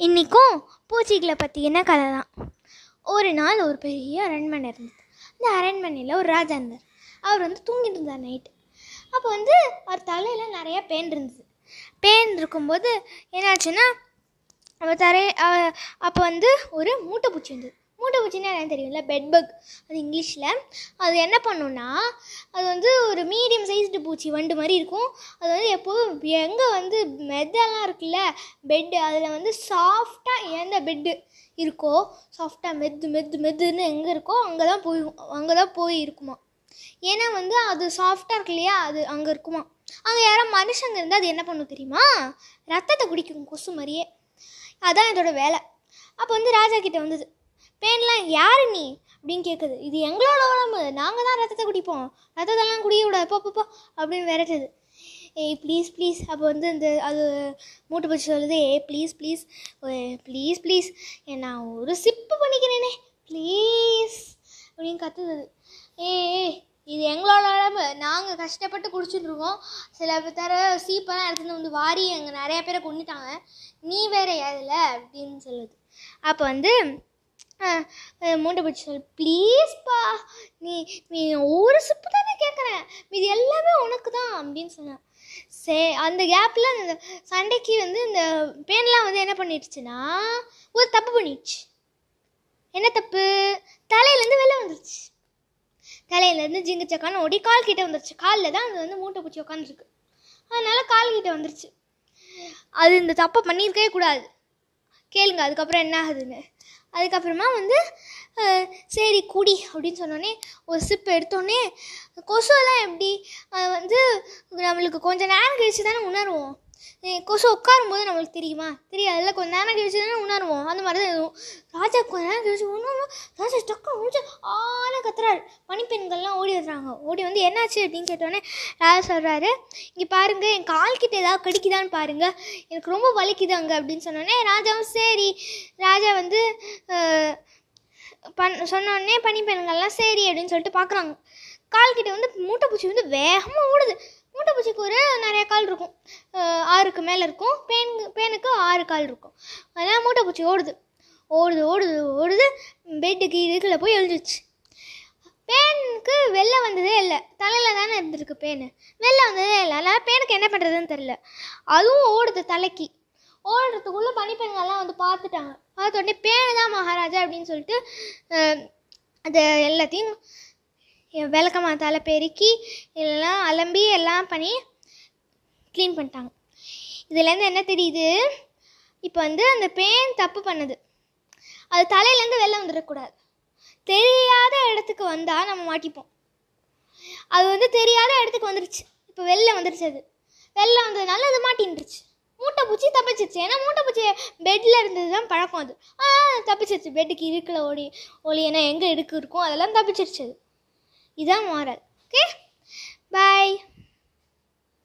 இன்றைக்கும் பூச்சிகளை பற்றின கதை தான் ஒரு நாள் ஒரு பெரிய அரண்மனை இருந்தது. அந்த அரண்மனையில் ஒரு ராஜா இருந்தார். அவர் வந்து தூங்கிட்டு இருந்தார் நைட்டு அப்போ வந்து அவர் தலையில் நிறையா பேன் இருந்தது. பேன் இருக்கும்போது என்னாச்சுன்னா அவர் தரை அப்போ வந்து ஒரு மூட்டை பூச்சி வந்தது. மூட்டை பூச்சின்னா என்னன்னு தெரியும்ல? பெட் பக் அது இங்கிலீஷில். அது என்ன பண்ணுன்னா அது வந்து ஒரு மீடியம் சைஸ்டு பூச்சி வண்டு மாதிரி இருக்கும். அது வந்து எப்போதும் எங்கே வந்து மெதெல்லாம் இருக்குல்ல? பெட்டு அதில் வந்து சாஃப்டாக எந்த பெட்டு இருக்கோ சாஃப்டாக மெத்து மெத்து மெத்துன்னு எங்கே இருக்கோ அங்கே தான் போய் அங்கே தான் போய் இருக்குமா? ஏன்னா வந்து அது சாஃப்டாக இருக்கு இல்லையா? அது அங்கே இருக்குமா? அங்கே யாரோ மனுஷங்க இருந்தால் அது என்ன பண்ணும் தெரியுமா? ரத்தத்தை குடிக்கும் கொசு மாதிரியே. அதான் இதோட வேலை. அப்போ வந்து ராஜா கிட்டே வந்தது. பேன்லாம் யாரு நீ? அப்படின்னு கேட்குது இது எங்களோட உடம்பு. நாங்கள் தான் ரத்தத்தை குடிப்போம். ரத்தத்தெல்லாம் குடிக்க விடாது போ போ, அப்படின்னு விரட்டுது. ஏய் ப்ளீஸ் ப்ளீஸ் அப்போ வந்து இந்த அது மூட்டை பிடிச்சி சொல்லுது. ஏ ப்ளீஸ் ப்ளீஸ் ப்ளீஸ் ப்ளீஸ் நான் ஒரு சிப்பு பண்ணிக்கிறேனே. ப்ளீஸ் அப்படின்னு கற்றுது ஏ இது எங்களோட உடம்பு. நாங்கள் கஷ்டப்பட்டு குடிச்சிட்டு இருக்கோம். சில தர சீப்பெல்லாம் எடுத்துன்னு வந்து வாரி அங்கே நிறைய பேரை கொண்டுட்டாங்க நீ வேற எதில் அப்படின்னு சொல்லுது. அப்போ வந்து மூட்டை பிடிச்சி சொல். ப்ளீஸ்ப்பா நீ நீ ஒரு சிப்பு தானே கேட்குறேன் இது எல்லாமே உனக்கு தான் அப்படின்னு சொன்னேன். சே அந்த கேப்பில் அந்த சண்டைக்கு வந்து இந்த பேன்லாம் வந்து என்ன பண்ணிடுச்சுன்னா ஒரு தப்பு பண்ணிடுச்சு. என்ன தப்பு? தலையிலேருந்து வெளில வந்துருச்சு. தலையிலேருந்து ஜிங்கு சக்கான்னு ஓடி கால் கிட்டே வந்துருச்சு. காலில் தான் அது வந்து மூட்டை பிடிச்சி உட்காந்துருக்கு அதனால கால் கிட்டே வந்துருச்சு. அது இந்த தப்பை பண்ணியிருக்கவே கூடாது. கேளுங்க அதுக்கப்புறம் என்ன ஆகுதுன்னு. அதுக்கப்புறமா வந்து சரி குடி அப்படின்னு சொன்னோடனே ஒரு சிப் எடுத்தோடனே கொசுவெல்லாம் எப்படி அது வந்து நம்மளுக்கு கொஞ்சம் நேரம் கழிச்சு தானே உணருவோம். கொசு உட்காரும்போது நம்மளுக்கு தெரியுமா? தெரியாதுல்ல கொஞ்ச நேரம் கழிச்சு தானே அந்த மாதிரி தான் எதுவும். ராஜா கொஞ்ச நேரம் கழிச்சு ஒன்றும் ராஜா டக்கு முடிச்சு ஆன கத்துறாரு. பனிப்பெண்கள்லாம் ஓடி வர்றாங்க. ஓடி வந்து என்னாச்சு அப்படின்னு கேட்டோடனே ராஜா சொல்கிறாரு இங்கே பாருங்கள் என் கால் கிட்டே ஏதாவது கடிக்குதான்னு பாருங்கள் எனக்கு ரொம்ப வலிக்குது அங்கே. அப்படின்னு சொன்னோடனே ராஜாவும் சரி. ராஜா வந்து பண் சொன்னோடனே பனிப்பெண்கள்லாம் சரி அப்படின்னு சொல்லிட்டு பார்க்குறாங்க கால் கிட்டே வந்து மூட்டைப்பூச்சி வந்து வேகமாக ஓடுது. மூட்டைப்பூச்சிக்கு ஒரு நிறைய கால் இருக்கும். ஆறுக்கு மேலே இருக்கும். பேன் பேனுக்கு ஆறு கால் இருக்கும். அதனால் மூட்டைப்பூச்சி ஓடுது. ஓடுது ஓடுது ஓடுது. பெட்டுக்கு இதுக்குள்ளே போய் எழுதிச்சு பேனுக்கு வெளில வந்ததே இல்லை. தலையில் தானே இருந்திருக்கு பேனு. வெளில வந்ததே இல்லை. அதனால் பேனுக்கு என்ன பண்ணுறதுன்னு தெரில அதுவும் ஓடுது தலைக்கு. ஓடுறதுக்குள்ளே பனிப்பெண்கள்லாம் வந்து பார்த்துட்டாங்க. பார்த்த உடனே பேனு தான் மகாராஜா அப்படின்னு சொல்லிட்டு அதை அது எல்லாத்தையும் விளக்கமாத்தால பெருக்கி எல்லாம் அலம்பி எல்லாம் பண்ணி க்ளீன் பண்ணிட்டாங்க. இதுலேருந்து என்ன தெரியுது? இப்போ வந்து அந்த பேன் தப்பு பண்ணுது. அது தலையிலேருந்து வெளில வந்துடக்கூடாது தெரியாத இடத்துக்கு வந்தால் நம்ம மாட்டிப்போம். அது வந்து தெரியாத இடத்துக்கு வந்துருச்சு. இப்போ வெளில வந்துருச்சு அது. வெளில வந்ததுனால அது மாட்டின்றுச்சு மூட்டை பூச்சி தப்பிச்சிருச்சு. ஏன்னா மூட்டை பூச்சி பெட்டில் இருந்தது தான் பழக்கம் அது. ஆ தப்பிச்சிருச்சு. பெட்டுக்கு இருக்கிற ஒளி ஒளி ஏன்னா எங்கே இருக்கு இருக்கும் அதெல்லாம் தப்பிச்சிருச்சு அது. இதான் மாறல் ஓகே பாய்